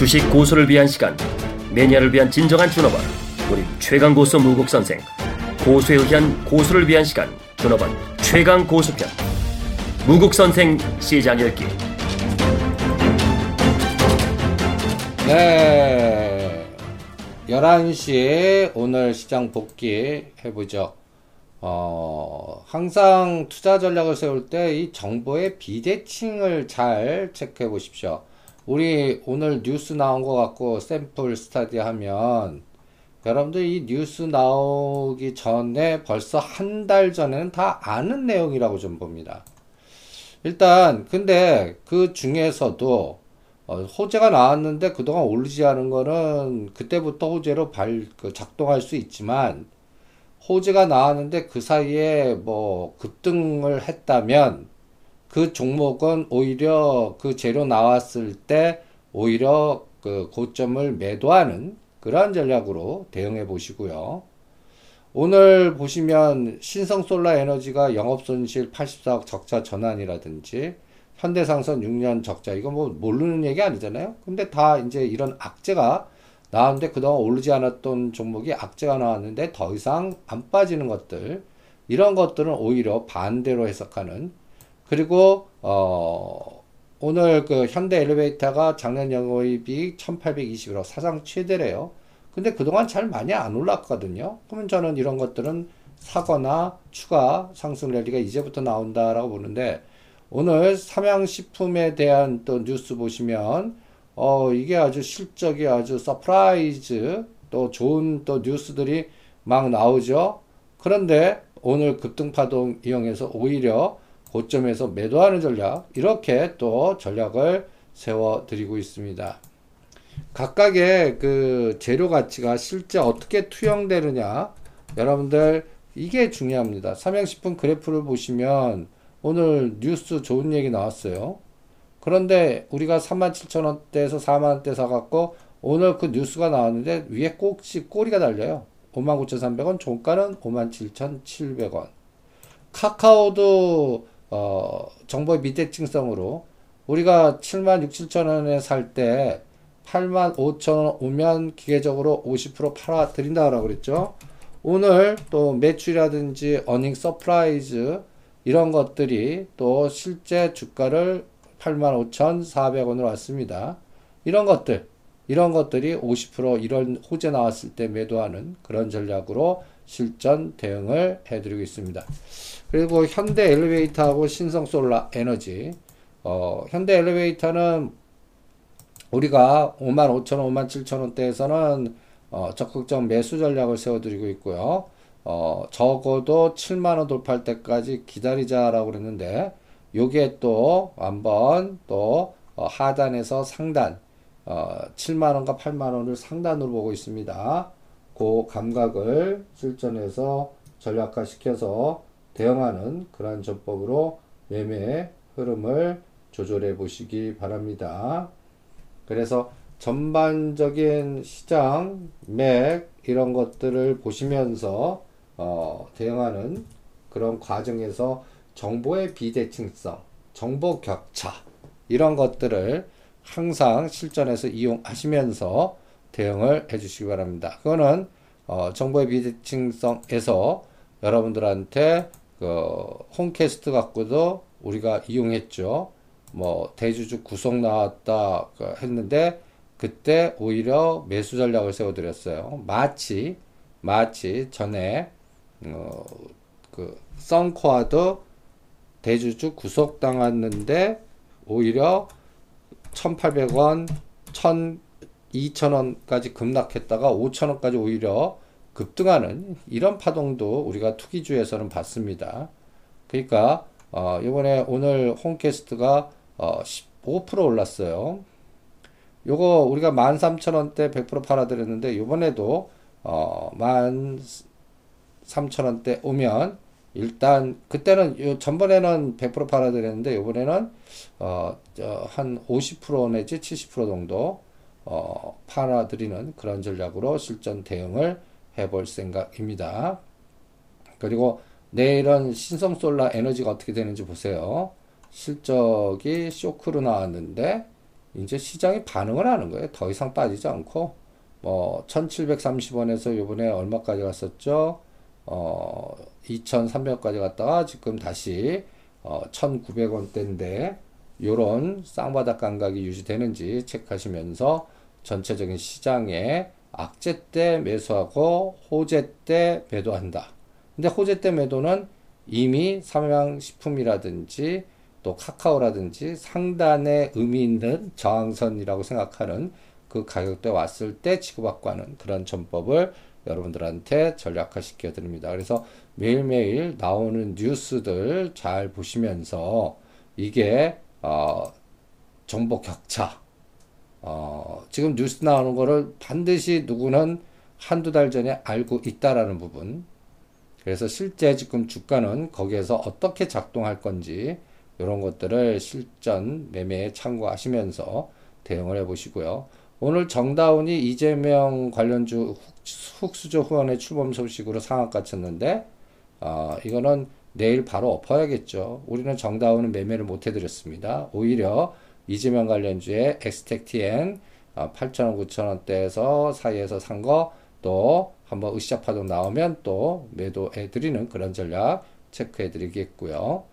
주식 고수를 위한 시간 매니아를 위한 진정한 준업원 우리 최강 고수 무국 선생 고수에 의한 고수를 위한 시간 준업원 최강 고수편 무국 선생 시장 열기 네. 11시에 오늘 시장 복귀 해보죠. 어, 항상 투자 전략을 세울 때 이 정보의 비대칭을 잘 체크해 보십시오. 우리 오늘 뉴스 나온 것 같고 샘플 스타디 하면 여러분들 이 뉴스 나오기 전에 벌써 한 달 전에는 다 아는 내용이라고 좀 봅니다. 일단 근데 그 중에서도 어, 호재가 나왔는데 그동안 오르지 않은 거는 그때부터 호재로 발, 그 작동할 수 있지만 호재가 나왔는데 그 사이에 뭐 급등을 했다면 그 종목은 오히려 그 재료 나왔을 때 오히려 그 고점을 매도하는 그러한 전략으로 대응해 보시고요. 오늘 보시면 신성솔라 에너지가 영업손실 84억 적자 전환이라든지 현대상선 6년 적자 이거 뭐 모르는 얘기 아니잖아요. 근데 다 이제 이런 악재가 나왔는데 그동안 오르지 않았던 종목이 악재가 나왔는데 더 이상 안 빠지는 것들 이런 것들은 오히려 반대로 해석하는 그리고 어 오늘 그 현대 엘리베이터가 작년 영업이익 1821억 사상 최대래요. 근데 그동안 잘 많이 안 올랐거든요. 그러면 저는 이런 것들은 사거나 추가 상승 랠리가 이제부터 나온다라고 보는데 오늘 삼양식품에 대한 또 뉴스 보시면 어 이게 아주 실적이 아주 surprise 또 좋은 또 뉴스들이 막 나오죠. 그런데 오늘 급등파동 이용해서 오히려 고점에서 매도하는 전략 이렇게 또 전략을 세워 드리고 있습니다. 각각의 그 재료 가치가 실제 어떻게 투영되느냐 여러분들 이게 중요합니다. 삼양식품 그래프를 보시면 오늘 뉴스 좋은 얘기 나왔어요. 그런데 우리가 37,000원대에서 4만원대 사갖고 오늘 그 뉴스가 나왔는데 위에 꼭지 꼬리가 달려요. 59,300원, 종가는 57,700원. 카카오도 어, 정보의 비대칭성으로 우리가 7만 6, 7천 원에 살 때 8만 5천 원 오면 기계적으로 50% 팔아 드린다고 그랬죠. 오늘 또 매출이라든지 earning surprise 이런 것들이 또 실제 주가를 85,400원으로 왔습니다. 이런 것들, 이런 것들이 50% 이런 호재 나왔을 때 매도하는 그런 전략으로 실전 대응을 해드리고 있습니다. 그리고 현대 엘리베이터하고 신성 솔라 에너지, 어, 현대 엘리베이터는 우리가 5만 5천 원, 5만 7천 원대에서는 어, 적극적 매수 전략을 세워드리고 있고요. 어, 적어도 7만원 돌파할 때까지 기다리자라고 그랬는데, 요게 또 한번 또 어, 하단에서 상단, 어, 7만원과 8만원을 상단으로 보고 있습니다. 그 감각을 실전에서 전략화 시켜서 대응하는 그러한 전법으로 매매 흐름을 조절해 보시기 바랍니다. 그래서 전반적인 시장, 맥, 이런 것들을 보시면서 어, 대응하는 그런 과정에서 정보의 비대칭성, 정보 격차 이런 것들을 항상 실전에서 이용하시면서 대응을 해주시기 바랍니다. 그거는 어, 정보의 비대칭성에서 여러분들한테 그 홈캐스트 갖고도 우리가 이용했죠. 뭐 대주주 구속 나왔다 그 했는데 그때 오히려 매수 전략을 세워드렸어요. 마치 마치 전에 어, 그 썬코아도 대주주 구속 당했는데 오히려 1,800원, 1,000, 2,000원까지 급락했다가 5,000원까지 오히려 급등하는 이런 파동도 우리가 투기주에서는 봤습니다. 그러니까 어, 이번에 오늘 홈캐스트가 어, 15% 올랐어요. 요거 우리가 13,000원대 100% 팔아드렸는데 이번에도 어, 13,000원대 오면 일단 그때는 요 전번에는 100% 팔아드렸는데 이번에는 어, 한 50% 내지 70% 정도 어, 팔아드리는 그런 전략으로 실전 대응을 해볼 생각입니다. 그리고 내일은 신성솔라 에너지가 어떻게 되는지 보세요. 실적이 쇼크로 나왔는데 이제 시장이 반응을 하는 거예요. 더 이상 빠지지 않고 뭐 1730원에서 요번에 얼마까지 갔었죠? 어 2300원까지 갔다가 지금 다시 어 1900원대인데 요런 쌍바닥 감각이 유지되는지 체크하시면서 전체적인 시장에 악재 때 매수하고 호재 때 매도한다. 근데 호재 때 매도는 이미 삼양식품이라든지 또 카카오라든지 상단에 의미 있는 저항선이라고 생각하는 그 가격대 왔을 때 지구받고 하는 그런 전법을 여러분들한테 전략화 시켜 드립니다. 그래서 매일매일 나오는 뉴스들 잘 보시면서 이게 어, 정보 격차 어, 지금 뉴스 나오는 거를 반드시 누구는 한두 달 전에 알고 있다라는 부분 그래서 실제 지금 주가는 거기에서 어떻게 작동할 건지 이런 것들을 실전 매매에 참고하시면서 대응을 해 보시고요. 오늘 정다운이 이재명 관련주 흑수저 후원의 출범 소식으로 상한가 쳤는데 어, 이거는 내일 바로 엎어야겠죠. 우리는 정다운은 매매를 못 해드렸습니다. 오히려 이재명 관련주의 엑스텍TN 어, 8,000원, 9,000원대에서 사이에서 산 거 또 한번 으쌰 파동 나오면 또 매도해 드리는 그런 전략 체크해 드리겠고요.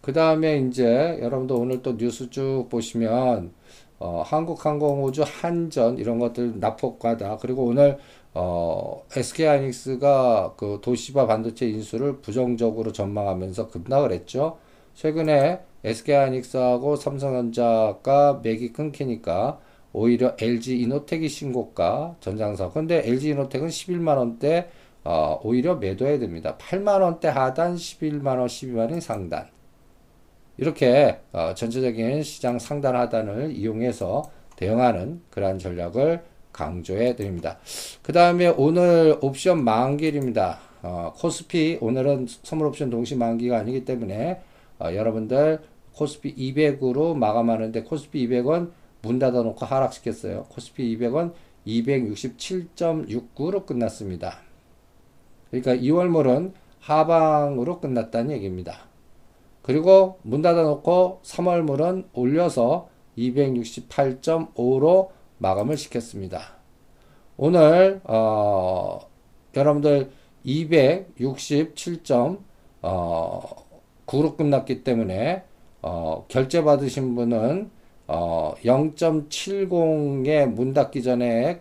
그 다음에 이제 여러분도 오늘 또 뉴스 쭉 보시면 어, 한국항공우주 한전 이런 것들 납폭과다 그리고 오늘 어, SK하이닉스가 그 도시바 반도체 인수를 부정적으로 전망하면서 급락을 했죠. 최근에 SK하이닉스하고 삼성전자가 맥이 끊기니까 오히려 LG 이노텍이 신고가 전장사. 근데 LG 이노텍은 11만 원대 어, 오히려 매도해야 됩니다. 8만 원대 하단, 11만 원, 12만 원 상단. 이렇게 어, 전체적인 시장 상단 하단을 이용해서 대응하는 그러한 전략을 강조해 드립니다. 그 다음에 오늘 옵션 만기입니다. 어, 코스피 오늘은 선물 옵션 동시 만기가 아니기 때문에 어, 여러분들 코스피 200으로 마감하는데 코스피 200원 문 닫아 놓고 하락시켰어요. 코스피 200원 267.69로 끝났습니다. 그러니까 2월물은 하방으로 끝났다는 얘기입니다. 그리고 문 닫아 놓고 3월물은 올려서 268.5로 마감을 시켰습니다. 오늘 어, 여러분들 267.9로 어, 끝났기 때문에 어, 결제 받으신 분은 어, 0.70에 문 닫기 전에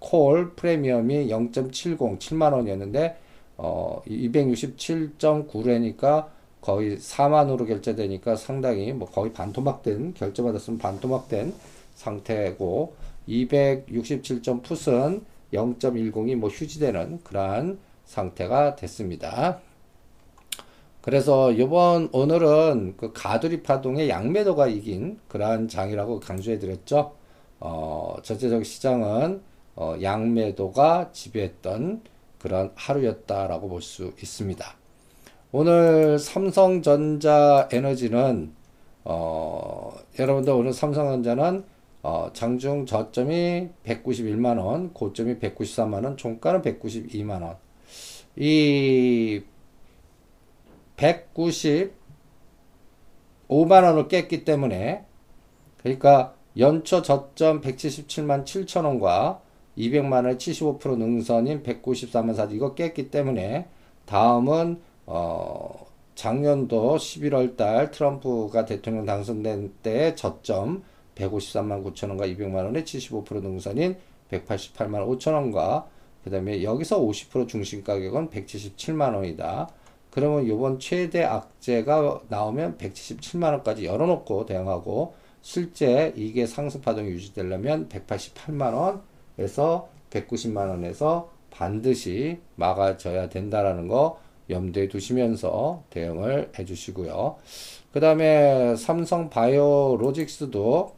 콜 프리미엄이 0.70 7만 원이었는데 어, 267.9레니까 거의 4만으로 결제되니까 상당히 뭐 거의 반토막된 결제 받았으면 반토막된 상태고 267점 풋은 0.10이 뭐 휴지되는 그러한 상태가 됐습니다. 그래서 이번 오늘은 그 가두리 파동의 양매도가 이긴 그러한 장이라고 강조해 드렸죠. 어, 전체적 시장은 어, 양매도가 지배했던 그런 하루였다라고 볼 수 있습니다. 오늘 삼성전자 에너지는 어, 여러분들 오늘 삼성전자는 어, 장중 저점이 191만원, 고점이 193만원, 종가는 192만원. 이 195만원을 깼기 때문에, 그러니까 연초 저점 177만 7천원과 200만원의 75% 능선인 194만 4 이거 깼기 때문에 다음은 어, 작년도 11월 달 트럼프가 대통령 당선된 때 저점 153만 9천 원과 200만 원의 75% 능선인 188만 5천 원과 그 다음에 여기서 50% 중심 가격은 177만 원이다. 그러면 이번 최대 악재가 나오면 177만 원까지 열어놓고 대응하고 실제 이게 상승 파동이 유지되려면 188만 원에서 190만 원에서 반드시 막아져야 된다라는 거 염두에 두시면서 대응을 해 주시고요. 그 다음에 삼성 바이오로직스도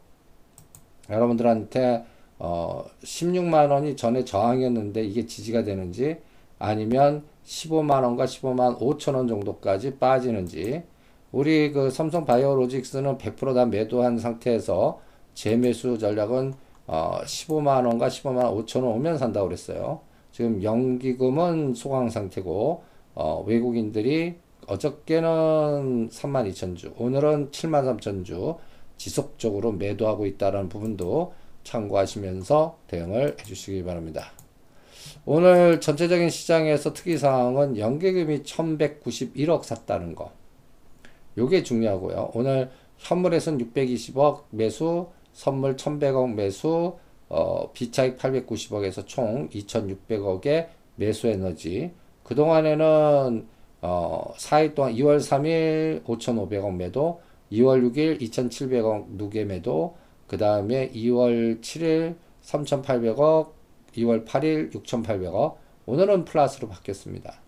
여러분들한테 어 16만 원이 전에 저항이었는데 이게 지지가 되는지 아니면 15만 원과 15만 5천 원 정도까지 빠지는지 우리 그 삼성 바이오로직스는 100%다 매도한 상태에서 재매수 전략은 어 15만 원과 15만 5천 원 오면 산다고 그랬어요. 지금 연기금은 소강 상태고 어, 외국인들이 어저께는 32,000주, 오늘은 73,000주 지속적으로 매도하고 있다는 부분도 참고하시면서 대응을 해주시기 바랍니다. 오늘 전체적인 시장에서 특이사항은 연계금이 1191억 샀다는 거. 요게 중요하고요. 오늘 현물에선 620억 매수, 선물 1100억 매수, 어, 비차익 890억에서 총 2600억의 매수 에너지. 그동안에는 어, 4일 동안 2월 3일 5,500억 매도, 2월 6일 2,700억 누계 매도, 그 다음에 2월 7일 3,800억, 2월 8일 6,800억, 오늘은 플러스로 바뀌었습니다.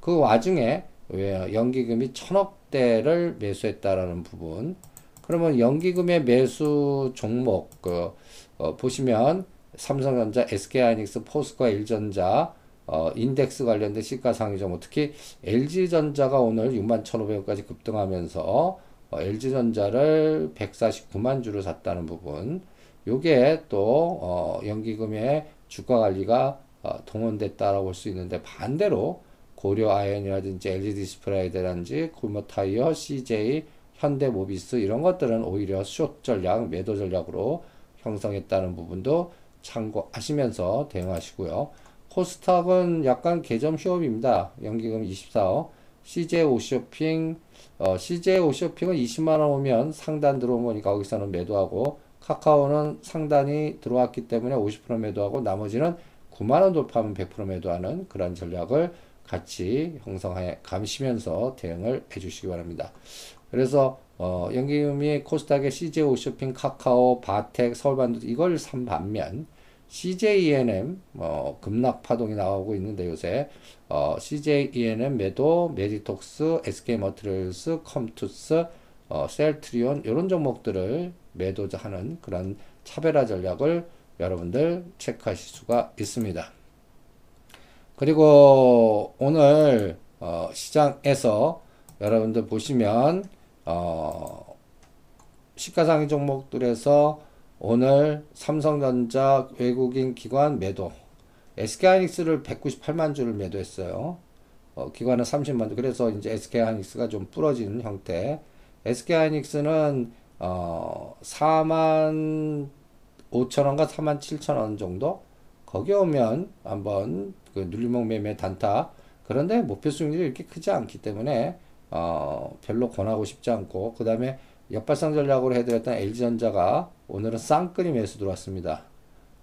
그 와중에 연기금이 천억대를 매수했다라는 부분. 그러면 연기금의 매수 종목 그 어, 보시면 삼성전자, SK하이닉스, 포스코, 일전자 어, 인덱스 관련된 시가상위 종목 특히 LG전자가 오늘 6만 1,500원까지 급등하면서 어, LG전자를 149만 주로 샀다는 부분. 요게 또 어, 연기금의 주가 관리가 어, 동원됐다라고 볼 수 있는데 반대로 고려 아연이라든지 LG 디스플레이라든지 금호 타이어, CJ, 현대 모비스 이런 것들은 오히려 숏 전략, 매도 전략으로 형성했다는 부분도 참고하시면서 대응하시고요. 코스닥은 약간 개점 휴업입니다. 연기금 24억. CJ 오쇼핑, 어, CJ 오쇼핑은 20만원 오면 상단 들어온 거니까 거기서는 매도하고, 카카오는 상단이 들어왔기 때문에 50% 매도하고, 나머지는 9만원 돌파하면 100% 매도하는 그런 전략을 같이 형성해 감시면서 대응을 해 주시기 바랍니다. 그래서 어, 연기금이 코스닥의 CJ 오쇼핑, 카카오, 바텍, 서울반도 이걸 산 반면 CJENM 어, 급락 파동이 나오고 있는데 요새 어, CJENM 매도, 메디톡스, SK머트리얼스, 컴투스, 어, 셀트리온 이런 종목들을 매도하는 그런 차별화 전략을 여러분들 체크하실 수가 있습니다. 그리고 오늘 어, 시장에서 여러분들 보시면 어, 시가상위 종목들에서 오늘 삼성전자 외국인 기관 매도 SK하이닉스를 198만 주를 매도했어요. 어, 기관은 30만 주. 그래서 이제 SK하이닉스가 좀 부러지는 형태. SK하이닉스는 어, 4만 5천 원과 4만 7천 원 정도 거기 오면 한번 그 눌림목 매매 단타 그런데 목표 수익률이 이렇게 크지 않기 때문에 어, 별로 권하고 싶지 않고 그 다음에 역발상 전략으로 해드렸던 LG전자가 오늘은 쌍끌이 매수 들어왔습니다.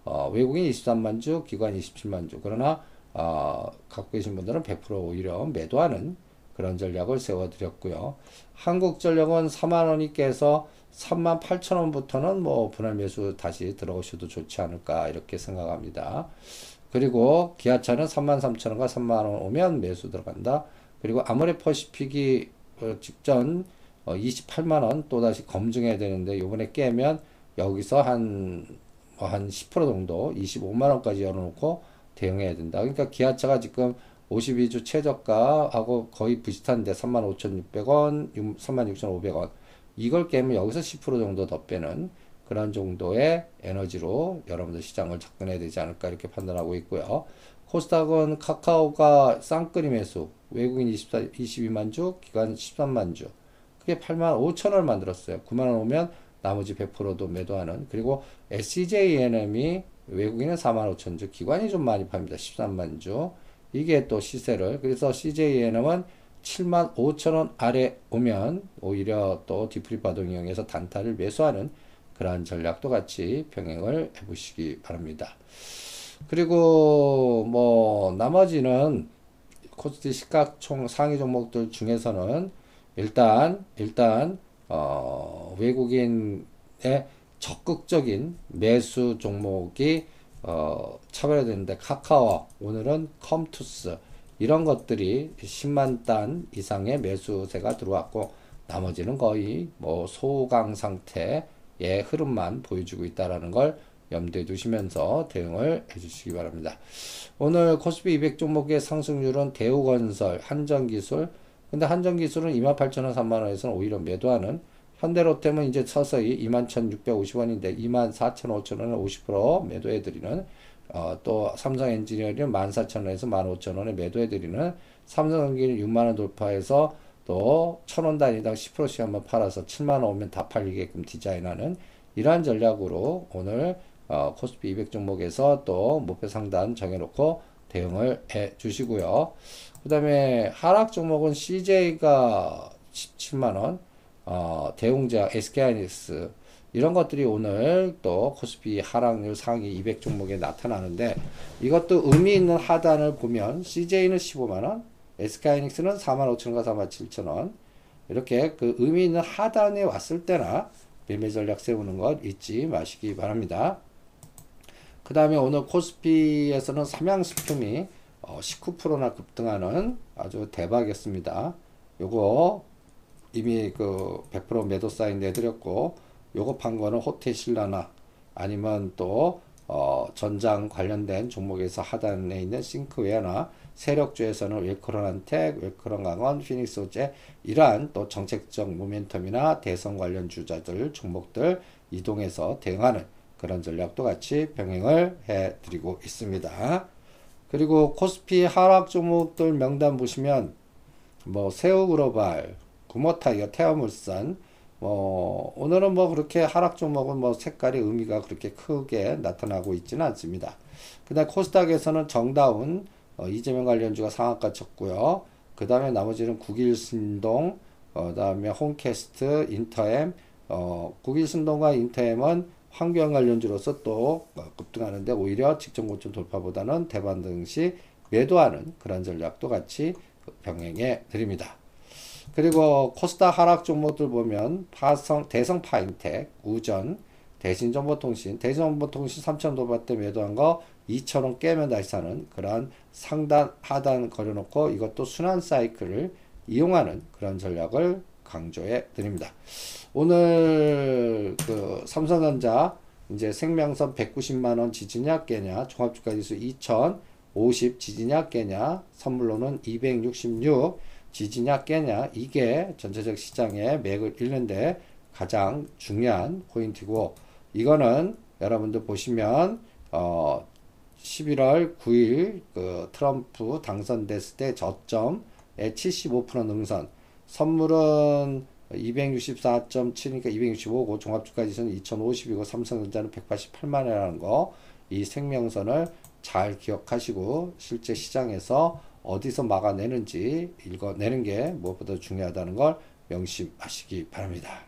어, 외국인 23만 주, 기관 27만 주. 그러나 어, 갖고 계신 분들은 100% 오히려 매도하는 그런 전략을 세워드렸고요. 한국전력은 4만 원이 깨서 3만 8천 원부터는 뭐 분할 매수 다시 들어오셔도 좋지 않을까 이렇게 생각합니다. 그리고 기아차는 3만 3천 원과 3만 원 오면 매수 들어간다. 그리고 아모레 퍼시픽이 어, 직전 28만 어, 원 또다시 검증해야 되는데 요번에 깨면 여기서 한, 뭐 한 10% 정도 25만 원까지 열어놓고 대응해야 된다. 그러니까 기아차가 지금 52주 최저가하고 거의 비슷한데 35,600원, 36,500원 이걸 깨면 여기서 10% 정도 더 빼는 그런 정도의 에너지로 여러분들 시장을 접근해야 되지 않을까 이렇게 판단하고 있고요. 코스닥은 카카오가 쌍끌이 매수, 외국인 24, 22만 주, 기관 13만 주, 그게 8만 5천 원을 만들었어요. 9만 원 오면 나머지 100%도 매도하는. 그리고 SCJNM이 외국인은 4만 5천 주, 기관이 좀 많이 팝니다. 13만 주. 이게 또 시세를. 그래서 CJNM은 7만 5천 원 아래 오면 오히려 또 디프리 파동 이용해서 단타를 매수하는 그러한 전략도 같이 병행을 해보시기 바랍니다. 그리고 뭐 나머지는 코스피 시가총 상위 종목들 중에서는 일단 일단 어, 외국인의 적극적인 매수 종목이 어, 차별화 되는데 카카오 오늘은 컴투스 이런 것들이 10만 단 이상의 매수세가 들어왔고 나머지는 거의 뭐 소강 상태의 흐름만 보여주고 있다라는 걸 염두에 두시면서 대응을 해주시기 바랍니다. 오늘 코스피 200 종목의 상승률은 대우건설, 한전기술, 근데 한전기술은 28,000원, 3만원에서는 오히려 매도하는 현대로템은 이제 서서히 21,650원인데 24,000원, 5천원에50% 매도해드리는 어, 또 삼성엔지니어링 14,000원에서 15,000원에 매도해드리는 삼성전기는 6만원 돌파해서 또 천원 단위당 10%씩 한번 팔아서 7만원 오면 다 팔리게끔 디자인하는 이러한 전략으로 오늘 어, 코스피 200 종목에서 또 목표 상단 정해놓고 대응을 해 주시고요. 그 다음에 하락 종목은 CJ가 17만원, 어, 대웅제약, SK하이닉스 이런 것들이 오늘 또 코스피 하락률 상위 200 종목에 나타나는데 이것도 의미 있는 하단을 보면 CJ는 15만원, SK하이닉스는 4만 5천원과 4만 7천원 이렇게 그 의미 있는 하단에 왔을 때나 매매 전략 세우는 것 잊지 마시기 바랍니다. 그 다음에 오늘 코스피에서는 삼양식품이 어, 19%나 급등하는 아주 대박이었습니다. 요거 이미 그 100% 매도 사인 내드렸고 판 거는 호텔 신라나 아니면 또 어, 전장 관련된 종목에서 하단에 있는 싱크웨어나 세력주에서는 웰크론한텍, 웰크론강원, 피닉스 호재 이러한 또 정책적 모멘텀이나 대선 관련 주자들 종목들 이동해서 대응하는 그런 전략도 같이 병행을 해 드리고 있습니다. 그리고 코스피 하락 종목들 명단 보시면 뭐 새우글로벌, 구모타이어, 태어물산 뭐 오늘은 뭐 그렇게 하락 종목은 뭐 색깔이 의미가 그렇게 크게 나타나고 있지는 않습니다. 그다음 코스닥에서는 정다운 어, 이재명 관련주가 상한가 쳤고요. 그 다음에 나머지는 국일신동, 어, 그다음에 홈캐스트, 인터엠, 어, 국일신동과 인터엠은 환경 관련주로서 또 급등하는데 오히려 직전 고점 돌파보다는 대반등 시 매도하는 그런 전략도 같이 병행해 드립니다. 그리고 코스닥 하락 종목들 보면 파성, 대성 파인텍, 우전, 대신정보통신, 대신정보통신 3천 도발 때 매도한 거 2천원 깨면 다시 사는 그러한 상단, 하단 걸어놓고 이것도 순환 사이클을 이용하는 그런 전략을 강조해 드립니다. 오늘 그 삼성전자 이제 생명선 190만원 지지냐 깨냐 종합주가지수 2050 지지냐 깨냐 선물로는 266 지지냐 깨냐 이게 전체적 시장의 맥을 읽는데 가장 중요한 포인트고 이거는 여러분들 보시면 어 11월 9일 그 트럼프 당선됐을 때 저점에 75% 능선 선물은 264.7이니까 265고 종합주가지수는 2050이고 삼성전자는 188만이라는 거 이 생명선을 잘 기억하시고 실제 시장에서 어디서 막아내는지 읽어내는 게 무엇보다 중요하다는 걸 명심하시기 바랍니다.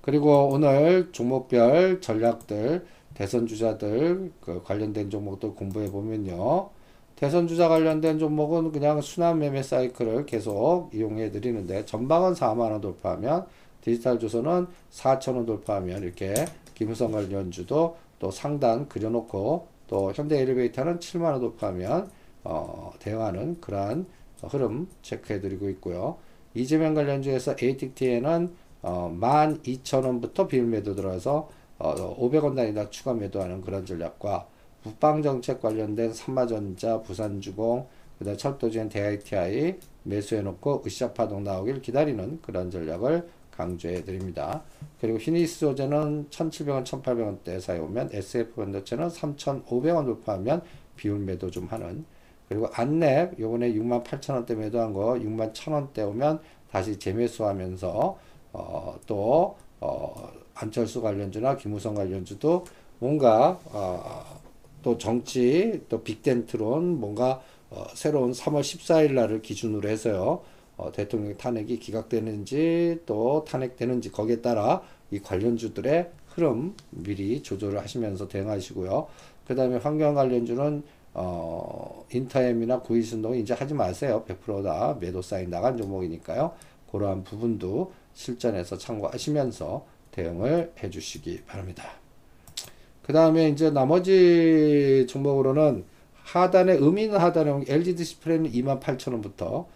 그리고 오늘 종목별 전략들 대선 주자들 그 관련된 종목들 공부해 보면요. 대선 주자 관련된 종목은 그냥 순환 매매 사이클을 계속 이용해 드리는데 전방은 4만 원 돌파하면 디지털 조선은 4천 원 돌파하면 이렇게 김우성 관련주도 또 상단 그려놓고 또 현대 엘리베이터는 7만 원 돌파하면 어, 대응하는 그러한 흐름 체크해 드리고 있고요. 이재명 관련주에서 ATT에는 어, 12,000원부터 비밀 매도 들어서 어, 500원 단위다 추가 매도하는 그런 전략과 국방 정책 관련된 삼마전자, 부산주공, 그다음 철도지엔 대ITI 매수해놓고 으쌰 파동 나오길 기다리는 그런 전략을 강조해 드립니다. 그리고 히니스 소재는 1,700원, 1,800원대 사이오면 SF 반도체는 3,500원 돌파하면 비율 매도 좀 하는 그리고 안랩 요번에 6만 8천 원대 매도한 거 6만 1천 원대 오면 다시 재매수하면서 어, 또 어, 안철수 관련주나 김우성 관련주도 뭔가 어, 또 정치 또 빅텐트론 뭔가 어, 새로운 3월 14일 날을 기준으로 해서요. 어, 대통령 탄핵이 기각되는지 또 탄핵되는지 거기에 따라 이 관련주들의 흐름 미리 조절을 하시면서 대응하시고요. 그 다음에 환경 관련주는 어, 인터엠이나 구이순동 이제 하지 마세요. 100%다 매도 사인 나간 종목이니까요. 그러한 부분도 실전에서 참고하시면서 대응을 해 주시기 바랍니다. 그 다음에 이제 나머지 종목으로는 하단에 의미 있는 하단에 LG 디스플레이는 28,000원부터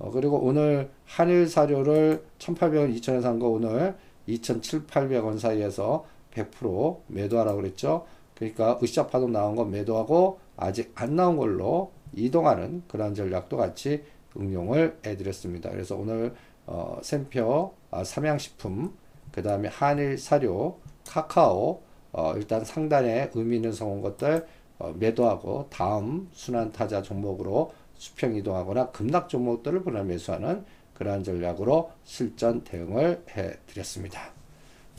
어, 그리고 오늘 한일 사료를 1,800원, 2,000원 산 거 오늘 2,700원 사이에서 100% 매도하라고 그랬죠. 그러니까 으쌰 파동 나온 거 매도하고 아직 안 나온 걸로 이동하는 그런 전략도 같이 응용을 해드렸습니다. 그래서 오늘 어, 샘표, 아, 삼양식품, 그 다음에 한일 사료, 카카오, 어, 일단 상단에 의미 있는 성운 것들 어, 매도하고 다음 순환 타자 종목으로 수평 이동하거나 급락 종목들을 분할 매수하는 그러한 전략으로 실전 대응을 해 드렸습니다.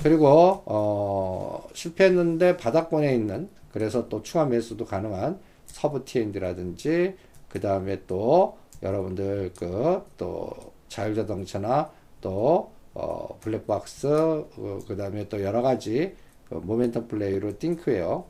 그리고 어, 실패했는데 바닥권에 있는 그래서 또 추가 매수도 가능한 서부 T&D라든지 그 다음에 또 여러분들 그 또 자율자동차나 또 어, 블랙박스 어, 그 다음에 또 여러 가지 그 모멘텀 플레이로 팅크웨어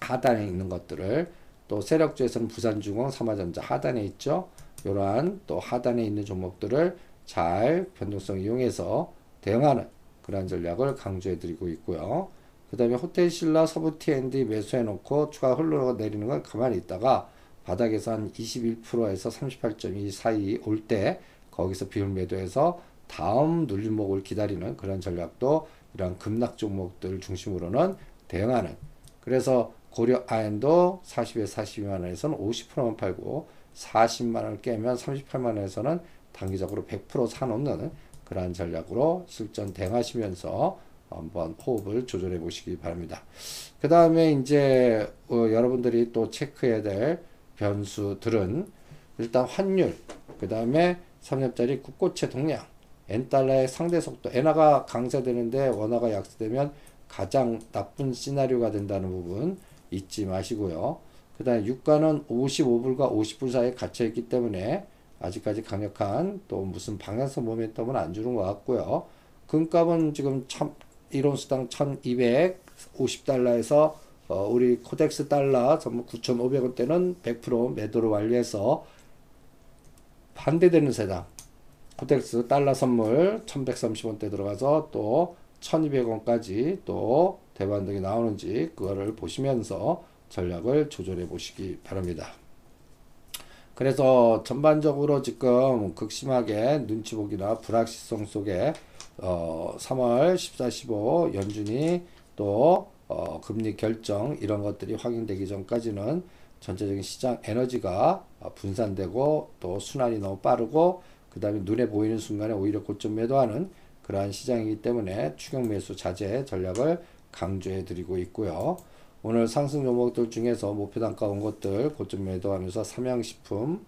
하단에 있는 것들을 또 세력주에서는 부산주공, 삼화전자 하단에 있죠. 이러한 또 하단에 있는 종목들을 잘 변동성 이용해서 대응하는 그러한 전략을 강조해 드리고 있고요. 그 다음에 호텔 신라 서부 T&D 매수해 놓고 추가 흘러내리는 건 가만히 있다가 바닥에서 한 21%에서 38.2 사이 올 때 거기서 비율 매도해서 다음 눌림목을 기다리는 그런 전략도 이런 급락 종목들 중심으로는 대응하는. 그래서 고려 아엔도 40에 42만 원에서는 50%만 팔고 40만 원을 깨면 38만 원에서는 단기적으로 100% 사놓는 그러한 전략으로 실전 대응하시면서 한번 호흡을 조절해 보시기 바랍니다. 그 다음에 이제 어, 여러분들이 또 체크해야 될 변수들은 일단 환율, 그 다음에 3년짜리 국고채 동량, 엔달러의 상대 속도, 엔화가 강세되는데 원화가 약세되면 가장 나쁜 시나리오가 된다는 부분 잊지 마시고요. 그 다음에 유가는 55불과 50불 사이에 갇혀있기 때문에 아직까지 강력한 또 무슨 방향성 모멘텀은 안 주는 것 같고요. 금값은 지금 참, 1온수당 1250달러에서 어, 우리 코덱스 달러 전부 9,500원대는 100% 매도를 완료해서 반대되는 세당 코덱스 달러 선물 1130원대 들어가서 또 1200원까지 또 대반등이 나오는지 그거를 보시면서 전략을 조절해 보시기 바랍니다. 그래서 전반적으로 지금 극심하게 눈치 보기나 불확실성 속에 어 3월 14, 15 연준이 또 어, 금리 결정 이런 것들이 확인되기 전까지는 전체적인 시장 에너지가 분산되고 또 순환이 너무 빠르고 그 다음에 눈에 보이는 순간에 오히려 고점 매도하는 그러한 시장이기 때문에 추격 매수 자제 전략을 강조해 드리고 있고요. 오늘 상승 종목들 중에서 목표 단가 온 것들 고점 매도하면서 삼양식품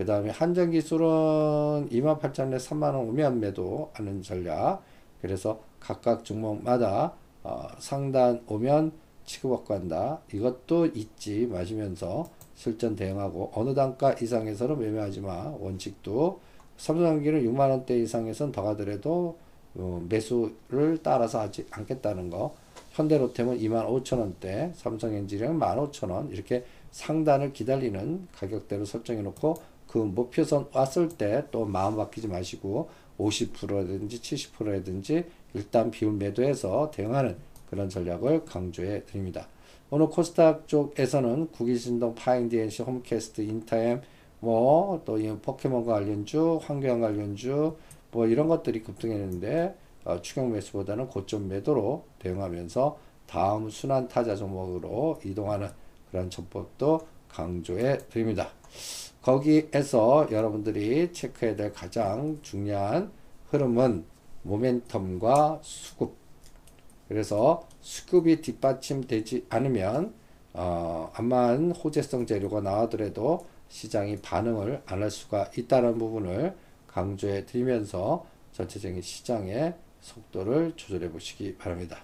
그 다음에 한전기술은 28,000원에 3만원 오면 매도 하는 전략 그래서 각각 종목마다 어, 상단 오면 취급받고 한다. 이것도 잊지 마시면서 실전 대응하고 어느 단가 이상에서는 매매하지 마. 원칙도 삼성전기는 6만원대 이상에선 더 가더라도 어, 매수를 따라서 하지 않겠다는 거. 현대로템은 2만 5천원대, 삼성엔지니어는 1만 5천원 이렇게 상단을 기다리는 가격대로 설정해 놓고 그 목표선 왔을 때 또 마음 바뀌지 마시고 50%라든지 70%라든지 일단 비율 매도해서 대응하는 그런 전략을 강조해 드립니다. 오늘 코스닥 쪽에서는 국기신동, 파인디엔시, 홈캐스트, 인타엠, 뭐또 포켓몬과 관련주, 환경 관련주 뭐 이런 것들이 급등했는데 어, 추경 매수보다는 고점 매도로 대응하면서 다음 순환 타자 종목으로 이동하는 그런 전법도 강조해 드립니다. 거기에서 여러분들이 체크해야 될 가장 중요한 흐름은 모멘텀과 수급. 그래서 수급이 뒷받침되지 않으면 어, 암만 호재성 재료가 나오더라도 시장이 반응을 안 할 수가 있다는 부분을 강조해 드리면서 전체적인 시장의 속도를 조절해 보시기 바랍니다.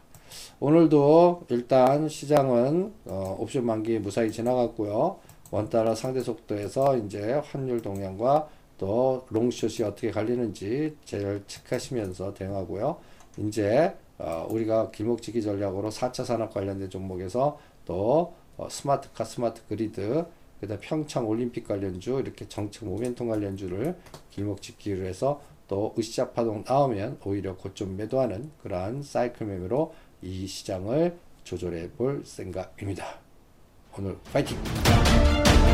오늘도 일단 시장은 어, 옵션 만기 무사히 지나갔고요. 원달러 상대 속도에서 이제 환율 동향과 또 롱숏이 어떻게 갈리는지 제일 체크하시면서 대응하고요. 이제 어, 우리가 길목지기 전략으로 4차 산업 관련된 종목에서 또 어, 스마트카, 스마트 그리드, 그다음 평창 올림픽 관련주 이렇게 정책 모멘텀 관련주를 길목지기로 해서 또 으쌰 파동 나오면 오히려 고점 매도하는 그러한 사이클 매매로 이 시장을 조절해 볼 생각입니다. 오늘 파이팅!